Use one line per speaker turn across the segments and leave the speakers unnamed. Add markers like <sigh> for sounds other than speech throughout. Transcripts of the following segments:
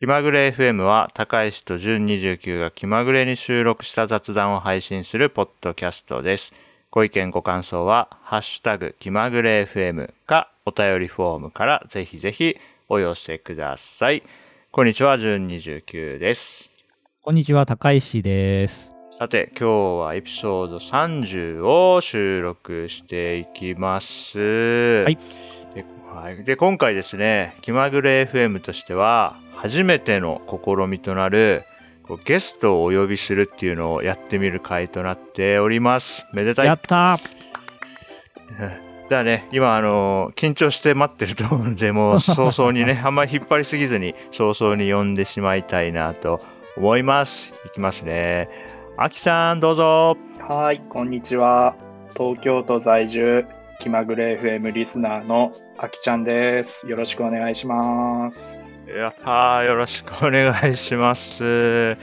気まぐれ FM は高石と純29が気まぐれに収録した雑談を配信するポッドキャストです。ご意見ご感想は、ハッシュタグ気まぐれ FM かお便りフォームからぜひぜひお寄せください。こんにちは、純29です。
こんにちは、高石です。
さて、今日はエピソード30を収録していきます。
はい。
で、はい、で今回ですね、気まぐれ FM としては、初めての試みとなる、こうゲストをお呼びするっていうのをやってみる回となっております。めでたい。
やったー
じゃあね、今、あの緊張して待ってると思うので、もう <laughs> 早々にね、あんまり引っ張りすぎずに、早々に呼んでしまいたいなと思います。いきますね。あきさん、どうぞ。
はい、こんにちは。東京都在住、気まぐれ FM リスナーのあきちゃんです。よろしくお願いします。
やったー、よろしくお願いします。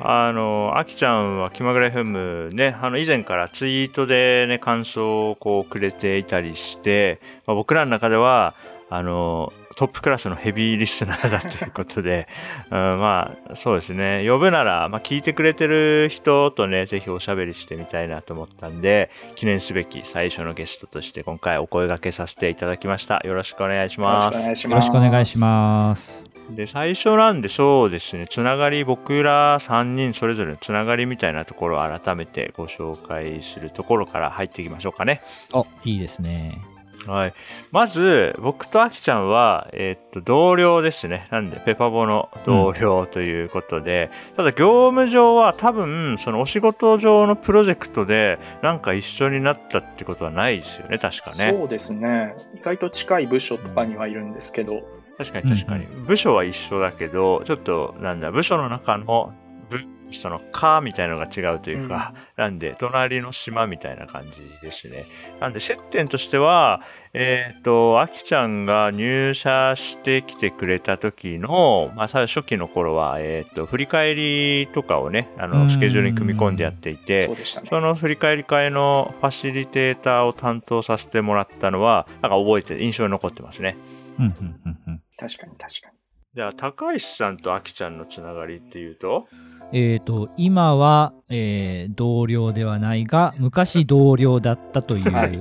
あの、あきちゃんは気まぐれ FM ね、あの、以前からツイートでね、感想をこうくれていたりして、まあ、僕らの中では、あの、トップクラスのヘビーリスナーだということで、<laughs> うん、まあ、そうですね。呼ぶなら、まあ、聞いてくれてる人とね、ぜひおしゃべりしてみたいなと思ったんで、記念すべき最初のゲストとして今回お声掛けさせていただきました。よろしくお願いし
よろ
ます。
しくお願いします。
よろしくお願いします。
で、最初なんでそうですね、つながり、僕ら3人それぞれのつながりみたいなところを改めてご紹介するところから入っていきましょうかね。
お、いいですね。
はい。まず、僕とあきちゃんは、えーっと、同僚ですね。なんで、ペパボの同僚ということで、ただ、業務上は多分、そのお仕事上のプロジェクトで、なんか一緒になったってことはないですよね、確かね。
そうですね。意外と近い部署とかにはいるんですけど、
確かに確かに。部署は一緒だけど、ちょっと、なんだ、部署の中の部その、かみたいなのが違うというか、なんで、隣の島みたいな感じですね。なんで、接点としては、えっ、と、あきちゃんが入社してきてくれた時の、まあ、さ初期の頃は、えっ、と、振り返りとかをね、あの、
うん
スケジュールに組み込んでやっていて
そね。
その振り返り会のファシリテーターを担当させてもらったのは、なんか覚えて、印象に残ってますね。
うん、うん、うん、うん。
確かに確かに。
じゃあ、高石さんとあきちゃんのつながりっていうと？
えっ、と、今は、えー同僚ではないが、昔同僚だったという、<laughs>
はい。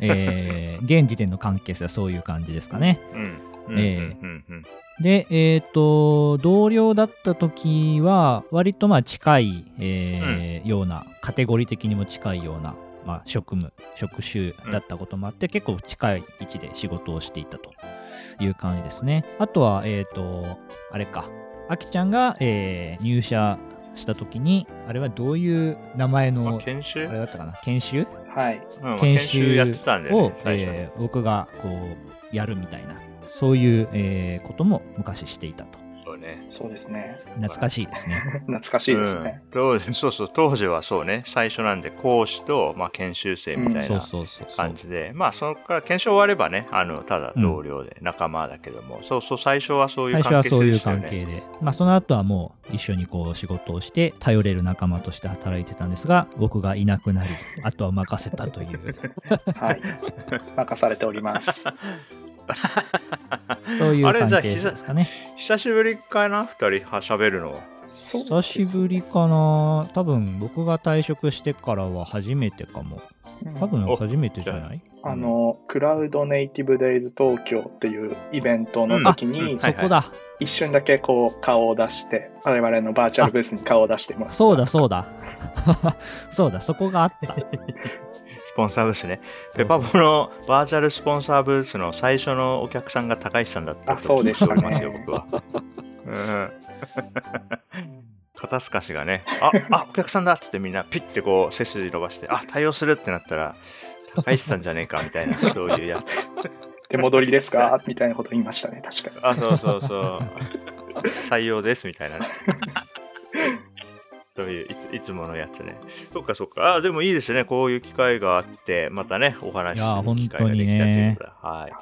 えー現時点の関係性はそういう感じですかね。
うん。
ええ
うんうん。
で、えっ、と、同僚だった時は、割とまあ近い、えーような、カテゴリー的にも近いような、まあ、職務、職種だったこともあって、結構近い位置で仕事をしていたという感じですね。あとは、えっ、と、あれか、あきちゃんが、えー入社した時に、あれはどういう名前
まあ
の、
研修？
あれだったかな、研修？
はい。
研
研修やってたんで、
を
ね、、
えー僕がこうやるみたいな、そういう、えーことも昔していたと。
そうね。
そうですね。
懐かしいですね。<laughs>
懐かしいですね。
うん当時そうそう、当時はそうね、最初なんで講師と、まあ、研修生みたいな感。じで、まあ、そこから研修終わればね、あの、ただ同僚で仲間だけども、そうそう、最初はそういう
最初は
関係
そういう
性でしたよね。
関係で、まあ、その後はもう一緒にこう仕事をして、頼れる仲間として働いてたんですが、僕がいなくなり、あとは任せたという、<laughs>
はい。任されております。<laughs> <laughs>
そういう
あれじ
ですかね。
久しぶりかな、二人は喋るのは。
久しぶりかな多分僕が退職してからは初めてかも。多分
お
初めてじゃない？
あの、クラウドネイティブデイズ東京っていうイベントの時に、
うんはい
そこだ。
一瞬だけこう顔を出して、我々のバーチャルブースに顔を出してもらった
そうだそうだ。<laughs> そうだ、そこがあった。<laughs>
スポンサーブースね。ペパボのバーチャルスポンサーブースの最初のお客さんが高石さんだったと聞いておりますよ、僕は。<laughs> うん。肩透かしがね、あ、あ、お客さんだっつってみんなピッてこう背筋伸ばして、あ、対応するってなったら、高石さんじゃねえかみたいな、<laughs> そういうやつ。
出戻りですか？みたいなこと言いましたね、確かに。
あ、そうそうそう。採用ですみたいなね。そういういつものやつね。そっかそっか。あ、でもいいですね。こういう機会があって、またね、お話しする機会ができたと
本当にね
いうことで。はい。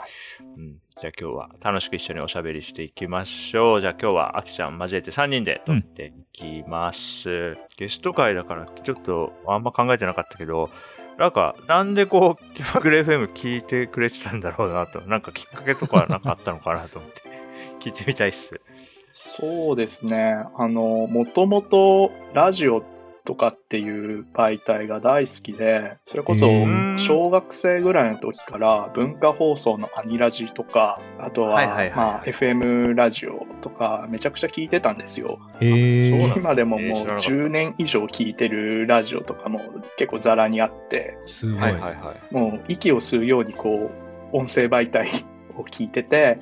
うん、じゃあ今日は楽しく一緒におしゃべりしていきましょう。じゃあ今日はあきちゃん交えて3人で撮っていきます。ゲスト会だからちょっとあんま考えてなかったけど、なんか、なんでこう、気まぐれ FM 聞いてくれてたんだろうなと。なんかきっかけとかなんかあったのかなと思って。聞いてみたいっす。
そうですね。あの、もともとラジオとかっていう媒体が大好きで、それこそ小学生ぐらいの時から文化放送のアニラジとか、あとはまあ FM ラジオとかめちゃくちゃ聞いてたんですよ。今でももう
えー知らなかった
10年以上聞いてるラジオとかも結構ザラにあって、
すごい。
はいはいはい。
もう息を吸うようにこう音声媒体を聞いてて、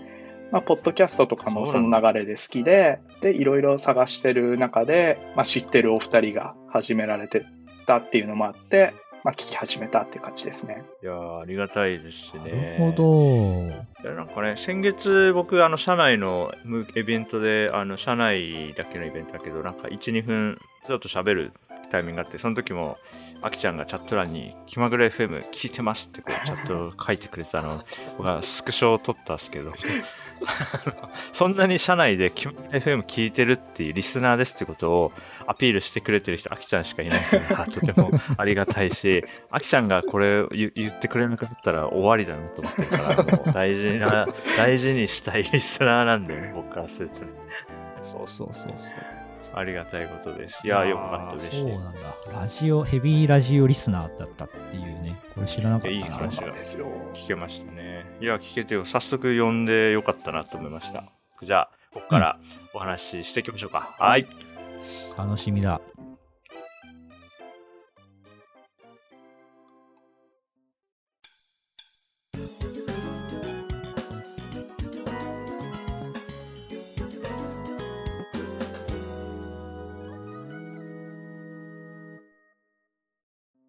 まあ、ポッドキャストとかも
そ
の流れで好きで、で、いろいろ探してる中で、まあ、知ってるお二人が始められてたっていうのもあって、まあ、聞き始めたっていう感じですね。
いやーありがたいです
な
ね。
るほど。
いやなんかね、先月僕、あの、社内のムイベントで、あの、社内だけのイベントだけど、なんか1、2分ちょっと喋るタイミングがあって、その時も、あきちゃんがチャット欄に、気まぐれ FM 聞いてますってこう、チャットを書いてくれたのを、僕はスクショを撮ったんですけど、そんなに社内で FM 聞いてるっていうリスナーですってことをアピールしてくれてる人、あきちゃんしかいないから、とてもありがたいし、<laughs> あきちゃんがこれ言ってくれなかったら終わりだなと思ってるから、もう大事な、大事にしたいリスナーなんで、ね、僕からするとね。
そうそうそうそう。
ありがたいことです。いや、よかったですね。
そうなんだ。ラジオ、ヘビーラジオリスナーだったっていうね。これ知らなかったな。
いい話
そうなんですよ。
聞けましたね。いや、聞けてよ。早速呼んでよかったなと思いました。じゃあ、ここからお話ししていきましょうか。はい。
楽しみだ。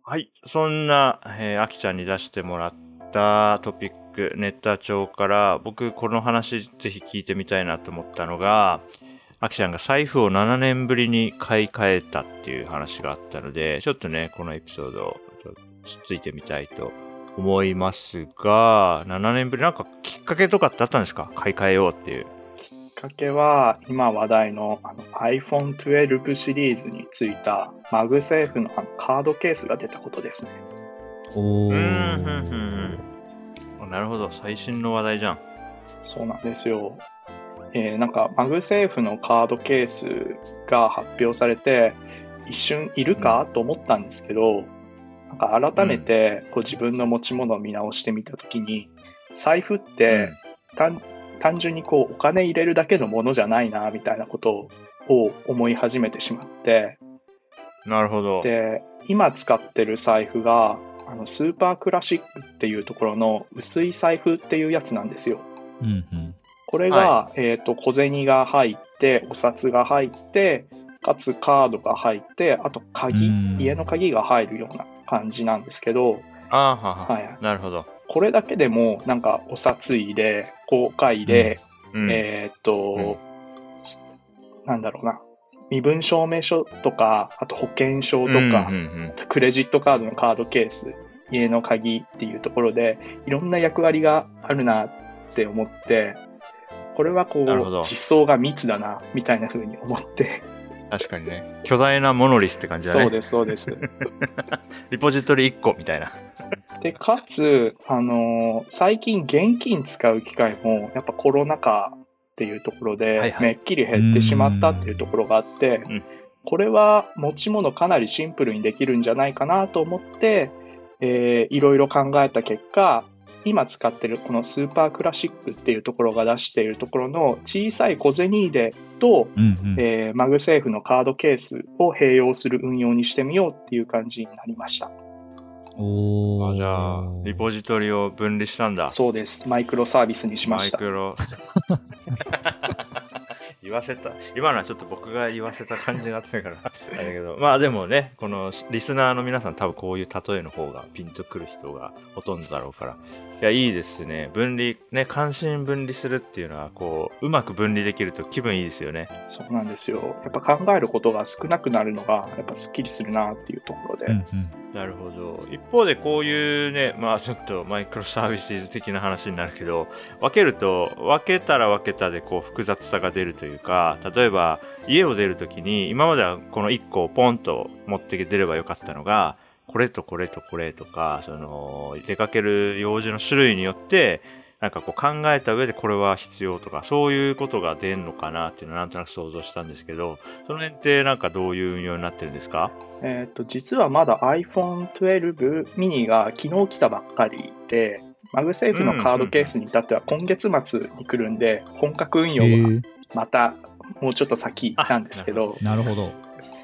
はい。そんな、えー、あきちゃんに出してもらったトピック、ネタ帳から、僕、この話ぜひ聞いてみたいなと思ったのが、あきちゃんが財布を7年ぶりに買い替えたっていう話があったので、ちょっとね、このエピソード、ちょっとついてみたいと思いますが、7年ぶり、なんかきっかけとかってあったんですか？買い替えようっていう。
きっかけは、今話題のあの iPhone 12シリーズについた MagSafe のあのカードケースが出たことですね。
おー。
うーん、うん、うんうん。なるほど。最新の話題じゃん。
そうなんですよ。えーなんか、 MagSafe のカードケースが発表されて、一瞬いるかと思ったんですけど、なんか改めてこう自分の持ち物を見直してみたときに、財布って単単純にこうお金入れるだけのものじゃないな、みたいなことを思い始めてしまって、
なるほど。
で、今使ってる財布が、あの、スーパークラシックっていうところの薄い財布っていうやつなんですよ。
うんうん。
これが、えっ、と、小銭が入って、お札が入って、かつカードが入って、あと鍵
うん、
家の鍵が入るような感じなんですけど、
ああ、はは。
はい。
なるほど。
これだけでも、なんか、お札入れ、硬貨入れ、
うん。
えっ、と、なんだろうな。身分証明書とか、あと保険証とか、
うんうん
クレジットカードのカードケース、家の鍵っていうところで、いろんな役割があるなって思って、これはこう、実装が密だな、みたいな風に思って、
うん、確かにね。巨大なモノリスって感じだね。
そうです、そうです。<laughs>
リポジトリ1個みたいな。
で、かつ、あのー最近現金使う機会も、やっぱコロナ禍っていうところで、
はいはい
めっきり減ってしまったっていうところがあって、
うん
これは持ち物かなりシンプルにできるんじゃないかなと思って、えーいろいろ考えた結果、今使ってるこのスーパークラシックっていうところが出しているところの小さい小銭入れと、
うんうん。
えー MagSafe のカードケースを併用する運用にしてみようっていう感じになりました。
おー。
あじゃあ、リポジトリを分離したんだ。
そうです。マイクロサービスにしました
マイ。クロ。<laughs> 言わせた。今のはちょっと僕が言わせた感じがあったから、<laughs> あれだけど。まあでもね、このリスナーの皆さん多分こういう例えの方がピンとくる人がほとんどだろうから。いや、いいですね。分離、ね、関心分離するっていうのは、こう、うまく分離できると気分いいですよね。
そうなんですよ。やっぱ考えることが少なくなるのが、やっぱスッキリするなっていうところで。
うんうん。
なるほど。一方でこういうね、まあちょっとマイクロサービス的な話になるけど、分けると、分けたら分けたでこう複雑さが出るというか、例えば家を出るときに、今まではこの1個をポンと持って出ればよかったのが、これとこれとこれとか、その、出かける用事の種類によって、なんかこう考えた上でこれは必要とか、そういうことが出るのかなっていうのはなんとなく想像したんですけど、その辺ってなんかどういう運用になってるんですか？
えっ、と、実はまだ iPhone 12 mini が昨日来たばっかりで、 MagSafe のカードケースに至っては今月末に来るんで、本格運用は
へ
またもうちょっと先なんですけど、
ーなるほど。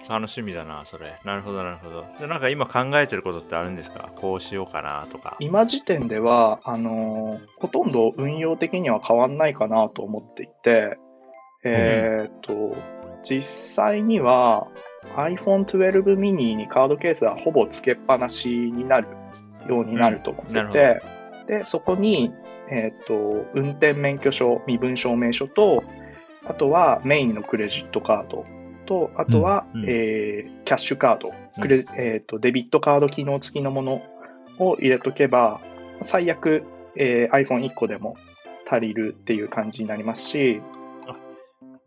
楽しみだな、それ。なるほど、なるほど。でなんか今考えてることってあるんですか？こうしようかなとか。
今時点では、あのーほとんど運用的には変わんないかなと思っていて、えっ、と、実際には iPhone 12 mini にカードケースはほぼ付けっぱなしになるようになると思って
うん
で、そこに、えっ、と、運転免許証、身分証明書と、あとはメインのクレジットカード。と、あとは、
うんうん。
えーキャッシュカード、クレえっ、と、デビットカード機能付きのものを入れとけば、最悪、えー iPhone1 個でも足りるっていう感じになりますし、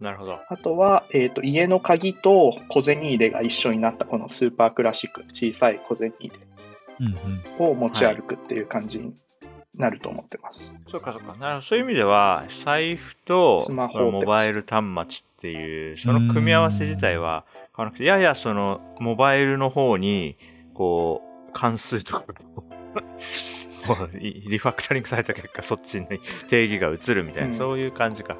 なるほど。
あとは、えっ、と、家の鍵と小銭入れが一緒になったこのスーパークラシック、小さい小銭入。れを持ち歩くっていう感じになると思ってます。
そうか、そうか。なる。そういう意味では、財布と
スマホ
そのモバイル端末っていう、その組み合わせ自体は変わらなくて、ややその、モバイルの方に、こう、関数とか、<laughs> リリファクタリングされた結果、そっちに定義が移るみたいな、
うん
そういう感じか。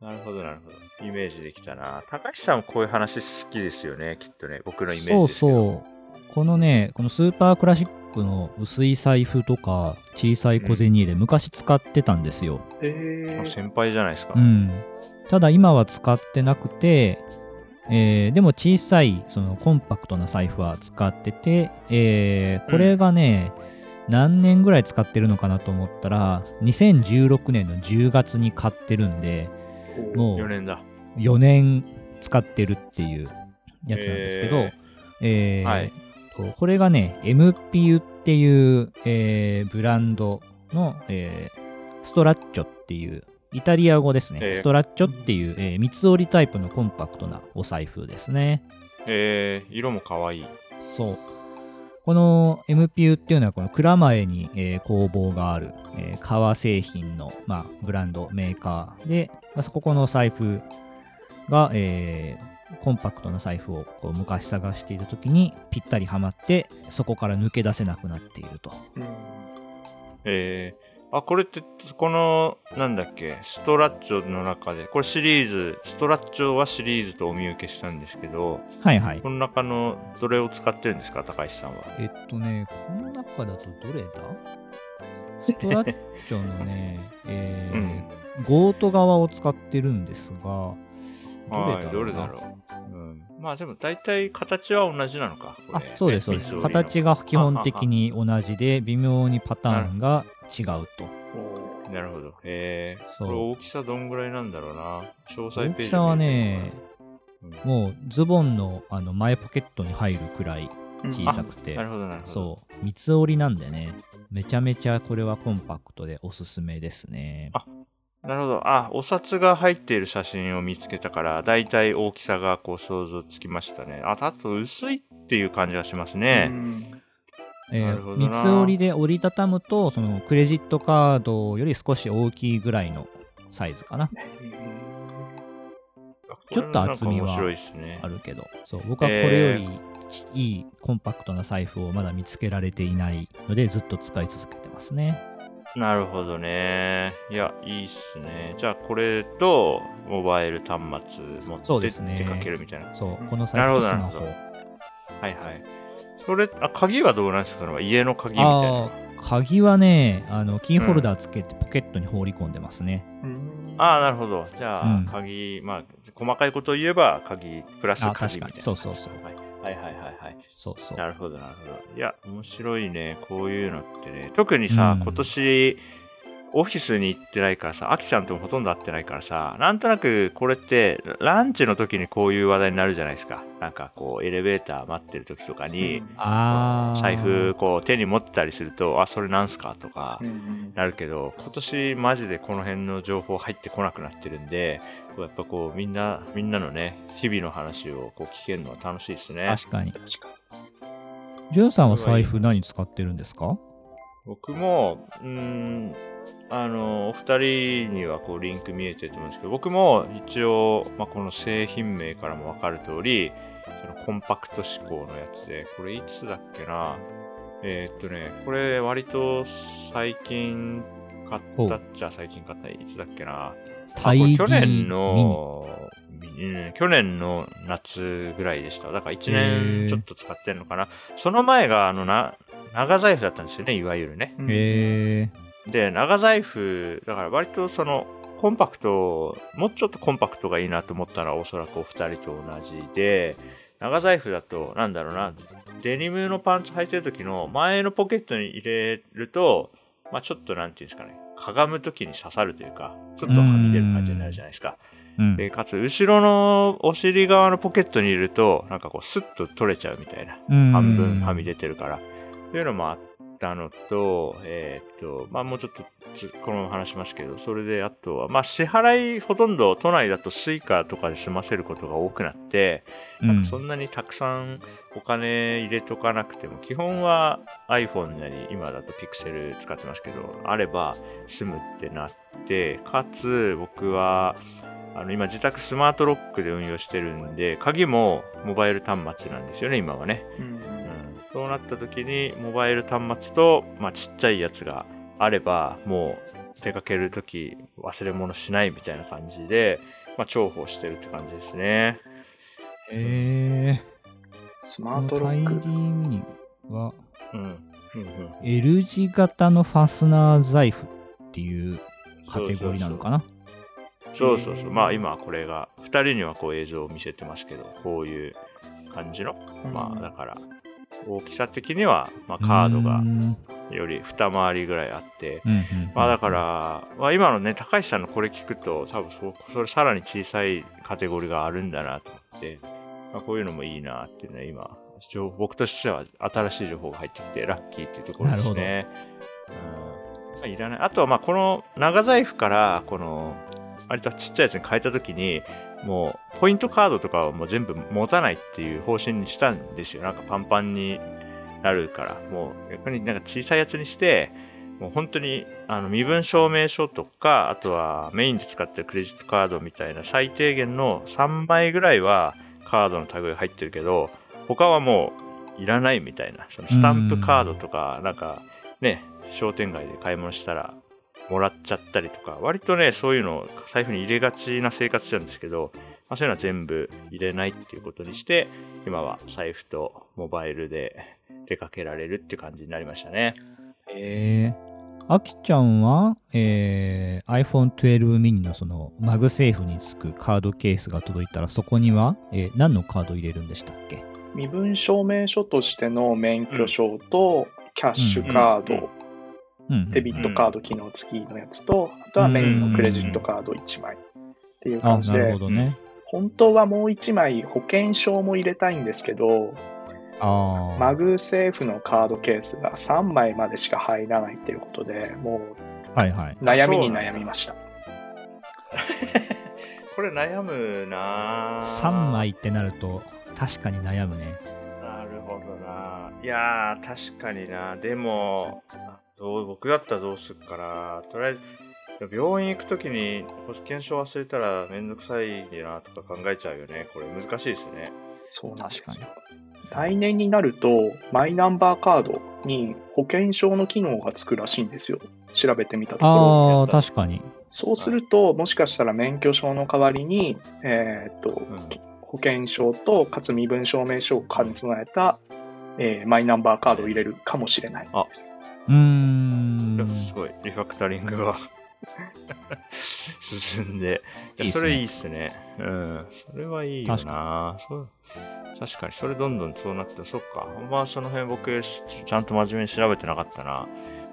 なるほど、なるほど。イメージできたな。高橋さんもこういう話好きですよね、きっとね。僕のイメージ
そう
ですけど。
そう。このね、このスーパークラシックの薄い財布とか小さい小銭入れ、昔使ってたんですよ。
えー、
先輩じゃないですか。
うん。ただ今は使ってなくて、えーでも小さい、そのコンパクトな財布は使ってて、えーこれがね、何年ぐらい使ってるのかなと思ったら、2016年の10月に買ってるんで、も
4
う
年だ。
4年使ってるっていうやつなんですけど、
え
えー
はい
とこれがね、MPU っていう、えーブランドの、えーストラッチョっていう、イタリア語ですね。
えー
ストラッチョっていう、えー三つ折りタイプのコンパクトなお財布ですね。
えー、色も可愛い。
そう。この MPU っていうのは、この蔵前に、えー工房がある、えー革製品の、まあ、ブランド、メーカーで、まあ、そここの財布が、えーコンパクトな財布をこう昔探していた時にぴったりはまって、そこから抜け出せなくなっていると。
うん
えー、あ、これって、この、なんだっけ、ストラッチョの中で、これシリーズ、ストラッチョはシリーズとお見受けしたんですけど、
はいはい
こ。の中のどれを使ってるんですか、高橋さんは？
えっとね、この中だとどれだ？ストラッチョのね、<laughs> えーゴート側を使ってるんですが、ど
どれだろう。うん。まあでも大体形は同じなのか。こ
あ
れ
そうです、そうです。形が基本的に同じで、微妙にパターンが違うと。
なるほど。えー、
そう
これ大きさどんぐらいなんだろうな。詳細ページ
大きさはね、
うん
もうズボンのあの前ポケットに入るくらい
うん
小さくて
な、るほど、なるほど。
そう、三つ折りなんでね、めちゃめちゃこれはコンパクトでおすすめですね。
あなるほど。あ、お札が入っている写真を見つけたから、だいたい大きさがこう想像つきましたね。あ、あと薄いっていう感じがしますね。
うん
え
なるほどな
三つ折りで折りたたむと、そのクレジットカードより少し大きいぐらいのサイズかな。ちょっと厚みはあ。るけど、そう僕はこれよりちいいコンパクトな財布をまだ見つけられていないので、ずっと使い続けてますね。
なるほどね。いや、いいっすね。じゃあ、これと、モバイル端末持って
そうですね
出かけるみたいな。
そう、この
な
財布とスマホ
るほど。はいはい。それ、あ、鍵はどうなんですか？その家の鍵みたいな。
鍵はね、あの、キーホルダーつけてポケットに放り込んでますね。
うん
ああ、なるほど。じゃあ、
うん
鍵、まあ、細かいことを言えば、鍵、プラス
あ
鍵みたいな。
確かにそうそうそう
はいはいはいはいはい。
そうそう。
なるほど、なるほど。いや、面白いね。こういうのってね。特にさ、
うん
今年、オフィスに行ってないからさ、アキちゃんともほとんど会ってないからさ、なんとなくこれって、ランチの時にこういう話題になるじゃないですか。なんかこう、エレベーター待ってる時とかに、
ああ。
財布こう手に持ってたりすると、あ、それなんすかとか
うんうん
なるけど、今年マジでこの辺の情報入ってこなくなってるんで、やっぱこうみんな、みんなのね、日々の話をこう聞けるのは楽しいですね。
確かに。
確か
ジュンさんは財布何使ってるんですか？
僕も、うーん、あの、お二人にはこうリンク見えてると思うんですけど、僕も一応、まあ、この製品名からもわかる通り、そのコンパクト志向のやつで、これいつだっけな？えーっとね、これ割と最近買ったっちゃ最近買った、いつだっけな？去年。の、うん、去年の夏ぐらいでした。だから1
へー
年ちょっと使ってんのかな。その前が、あの、な、長財布だったんですよね、いわゆるね。で、長財布、だから割とその、コンパクト、もうちょっとコンパクトがいいなと思ったのはおそらくお二人と同じで、長財布だと、なんだろうな、デニムのパンツ履いてる時の前のポケットに入れると、まあちょっとなんていうんですかね、かがむ時に刺さるというか、ちょっとはみ出る感じになるじゃないですか。
うん。
で、かつ、後ろのお尻側のポケットに入れると、なんかこう、スッと取れちゃうみたいな。
うん
半分はみ出てるから。っていうのもあったのと、えーっと、まあもうちょっとつ、このまま話しますけど、それであとは、まあ支払いほとんど都内だと Suica とかで済ませることが多くなって、なんかそんなにたくさんお金入れとかなくても、基本は iPhone なり、今だと Pixel 使ってますけど、あれば済むってなって、かつ僕は、あの今自宅スマートロックで運用してるんで、鍵もモバイル端末なんですよね、今はね。
うん
うん、そうなった時に、モバイル端末と、まあ、ちっちゃいやつがあれば、もう出かける時忘れ物しないみたいな感じで、まあ、重宝してるって感じですね。
へえ。
スマー
このタイデ
トロック。
ィミニは
うん。うんうん、
L 字型のファスナー財布っていうカテゴリーなのかな？
そうそうそう。まあ今これが、二人にはこう映像を見せてますけど、こういう感じの、まあだから、大きさ的には、まあ、カード
う
が
ん
より二回りぐらいあって、
うんうん
まあだから、まあ、今のね、高橋さんのこれ聞くと、多分そそれさらに小さいカテゴリーがあるんだなと思って、まあ、こういうのもいいなっていうね、今、情僕としては新しい情報が入ってきて、ラッキーっていうところですね。うんまあ、いらない。あとは、まあ、この長財布から、この、割とちっちゃいやつに変えたときに、もう、ポイントカードとかはもう全部持たないっていう方針にしたんですよ。なんかパンパンになるから、もう逆になんか小さいやつにして、もう本当にあの身分証明書とか、あとはメインで使ってるクレジットカードみたいな最低限の3枚ぐらいはカードのタグが入ってるけど、他はもういらないみたいな、そのスタンプカードとか、なんかね、商店街で買い物したらもらっちゃったりとか、割とね、そういうのを財布に入れがちな生活なんですけど、まあ、そういうのは全部入れないっていうことにして、今は財布とモバイルで出かけられるっていう感じになりましたね。
へえ。あきちゃんは、えー、iPhone 12 mini のその MagSafe につくカードケースが届いたら、そこには、えー何のカード入れるんでしたっけ？
身分証明書としての免許証と、キャッシュカード、
うん
うん。
デビットカード機能付きのやつと、あとはメインのクレジットカード1枚っていう
あ、
感じで
なるほ、どね。
本当はもう1枚保険証も入れたいんですけど。 MagSafe のカードケースが3枚までしか入らないっていうことで、も
はいはい。
う悩みに悩みました。<laughs>
これ悩むなぁ
3枚ってなると、確かに悩むね。
なるほどな。いやー、確かにな。でも、あどう僕だったらどうすっかな。とりあえず、病院行くときに保険証忘れたらめんどくさいなとか考えちゃうよね。これ難しいですね。
そうなんですよ。来年になると、マイナンバーカードに保険証の機能がつくらしいんですよ。調べてみたところ。
ああ、確かに。
そうすると、もしかしたら免許証の代わりに、えーっと、
ん
保険証と、かつ身分証明書を兼ね備えた、えーマイナンバーカードを入れるかもしれないです。
うーん。
すごい、リファクタリングが <laughs> 進んで。いや、
いいっすね
それいいっすね。うん。それはいいよ
確
なそう確かに、それどんどんそうなって、そっか。まあ、その辺僕、ちちゃんと真面目に調べてなかったな。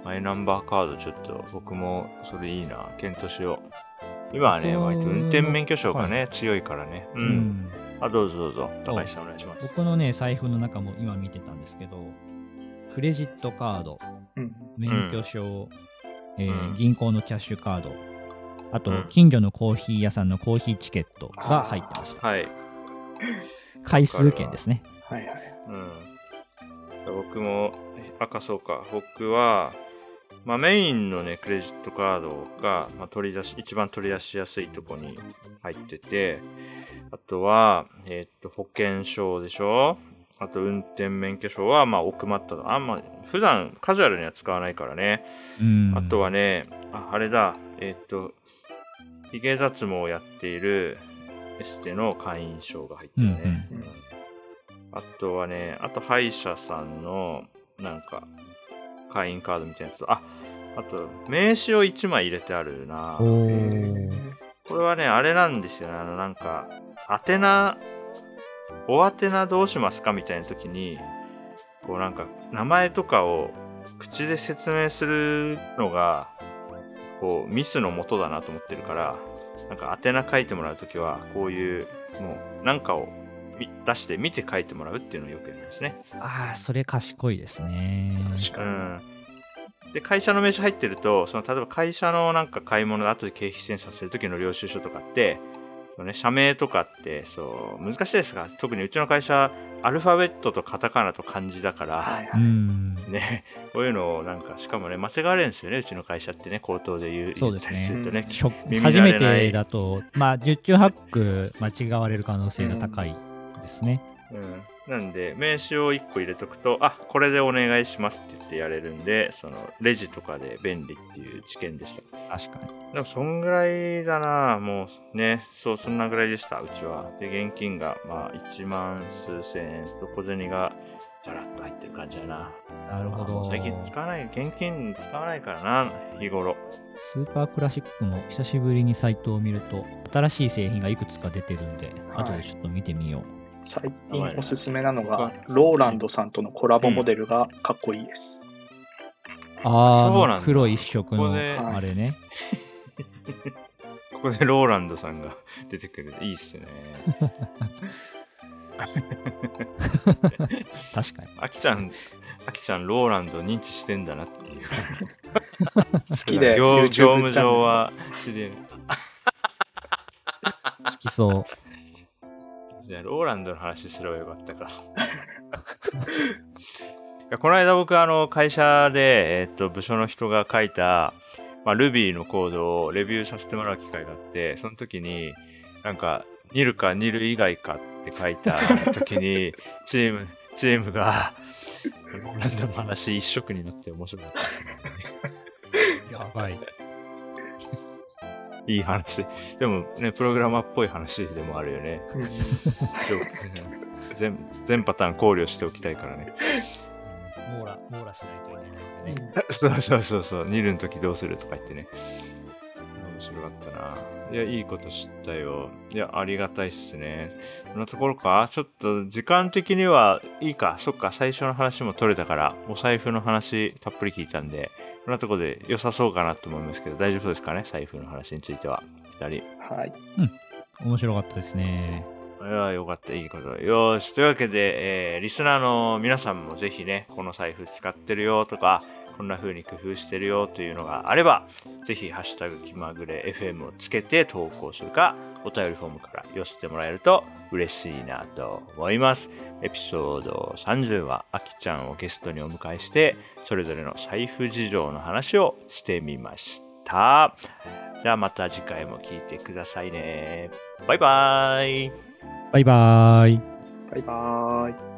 マイナンバーカードちょっと、僕もそれいいな。検討しよう。今はね、
僕
割と運転免許証がね、強いからね。う。
うんん。
あ、どうぞどうぞ。高橋さんお願いします。
僕のね、財布の中も今見てたんですけど、クレジットカード、
うん。
免許証、えー
うん
銀行のキャッシュカード、あと
うん、
近所のコーヒー屋さんのコーヒーチケットが入ってました。
はい。
回数券ですね。
はいはい。
うん。僕も、赤そうか。僕は、まあ、メインのね、クレジットカードが、まあ、取り出し、一番取り出しやすいとこに入ってて、あとは、えーっと、保険証でしょ？あと、運転免許証は、まあ、奥まったと。あんま、普段カジュアルには使わないからね。
うん。
あとはね、あ、あれだ、えーっと、髭脱毛をやっているエステの会員証が入ってるね。
うんうん
あとはね、あと歯医者さんの、なんか、会員カードみたいなやつと、あ、あと、名刺を1枚入れてあるな。これはね、あれなんですよね。あの、なんか、宛名、お宛名どうしますかみたいな時に、こうなんか、名前とかを口で説明するのが、こう、ミスの元だなと思ってるから、なんか宛名書いてもらうときは、こういう、もう、なんかをみ出して見て書いてもらうっていうのをよくやりますね。
ああ、それ賢いですね。
確かに。
うん。で、会社の名刺入ってると、その、例えば会社のなんか買い物で後で経費審査するときの領収書とかって、ね、社名とかって、そう、難しいですが、特にうちの会社、アルファベットとカタカナと漢字だから、
う
はいはい。
ん。
ね、こういうのをなんか、しかもね、間違われるんですよね、うちの会社ってね、口頭で言う、
そうですね
するとね。
初めてだと、まあ、十中八九間違われる可能性が高いですね。
うん。なんで、名刺を1個入れとくと、あ、これでお願いしますって言ってやれるんで、その、レジとかで便利っていう知見でした。
確かに。
でも、そんぐらいだなもうね、そう、そんなぐらいでした、うちは。で、現金が、まあ、1万数千円と小銭が、だらっと入ってる感じだな。
なるほど。
最近使わない、現金使わないからな、日頃。
スーパークラシックも久しぶりにサイトを見ると、新しい製品がいくつか出てるんで、
はい
後でちょっと見てみよう。
最近おすすめなのが、ローランドさんとのコラボモデルがかっこいいです。
うなんだ
黒一色の
ここで
あれね。<laughs>
ここでローランドさんが <laughs> 出てくる。いいっすね。<laughs>
確かに。
あきちゃん、あきちゃん、ローランド認知してんだなっていう。
好きで
業業務上は知り
好きそう。
じゃあ、ローランドの話すればよかったか。この間僕、あの、会社で、えっと、部署の人が書いた、まあ、Ruby のコードをレビューさせてもらう機会があって、その時に、なんか、ニルかニル以外かって書いた時に、<laughs> チーム、チームが、ローランドの話一色になって面白かったです。
やばい。
いい話。でもね、プログラマーっぽい話でもあるよね。
うん
全全パターン考慮しておきたいからね。
網羅、網羅しないといけないんでね。
そうそうそうそう、ニルの時どうするとか言ってね。面白かったな。いや、いいこと知ったよ。いや、ありがたいっすね。そんなところか？ちょっと時間的にはいいか？そっか、最初の話も取れたから、お財布の話たっぷり聞いたんで、こんなところで良さそうかなと思いますけど、大丈夫ですかね？財布の話については。二人。
はい。
面白かったですね。
いや、よかった、いいこと。よーし。というわけで、えー、リスナーの皆さんもぜひね、この財布使ってるよとか、こんな風に工夫してるよというのがあれば、ぜひ、ハッシュタグ気まぐれ FM をつけて投稿するか、お便りフォームから寄せてもらえると嬉しいなと思います。エピソード30は、あきちゃんをゲストにお迎えして、それぞれの財布事情の話をしてみました。じゃあまた次回も聞いてくださいね。バイバーイ。
バイバーイ。
バイバーイ。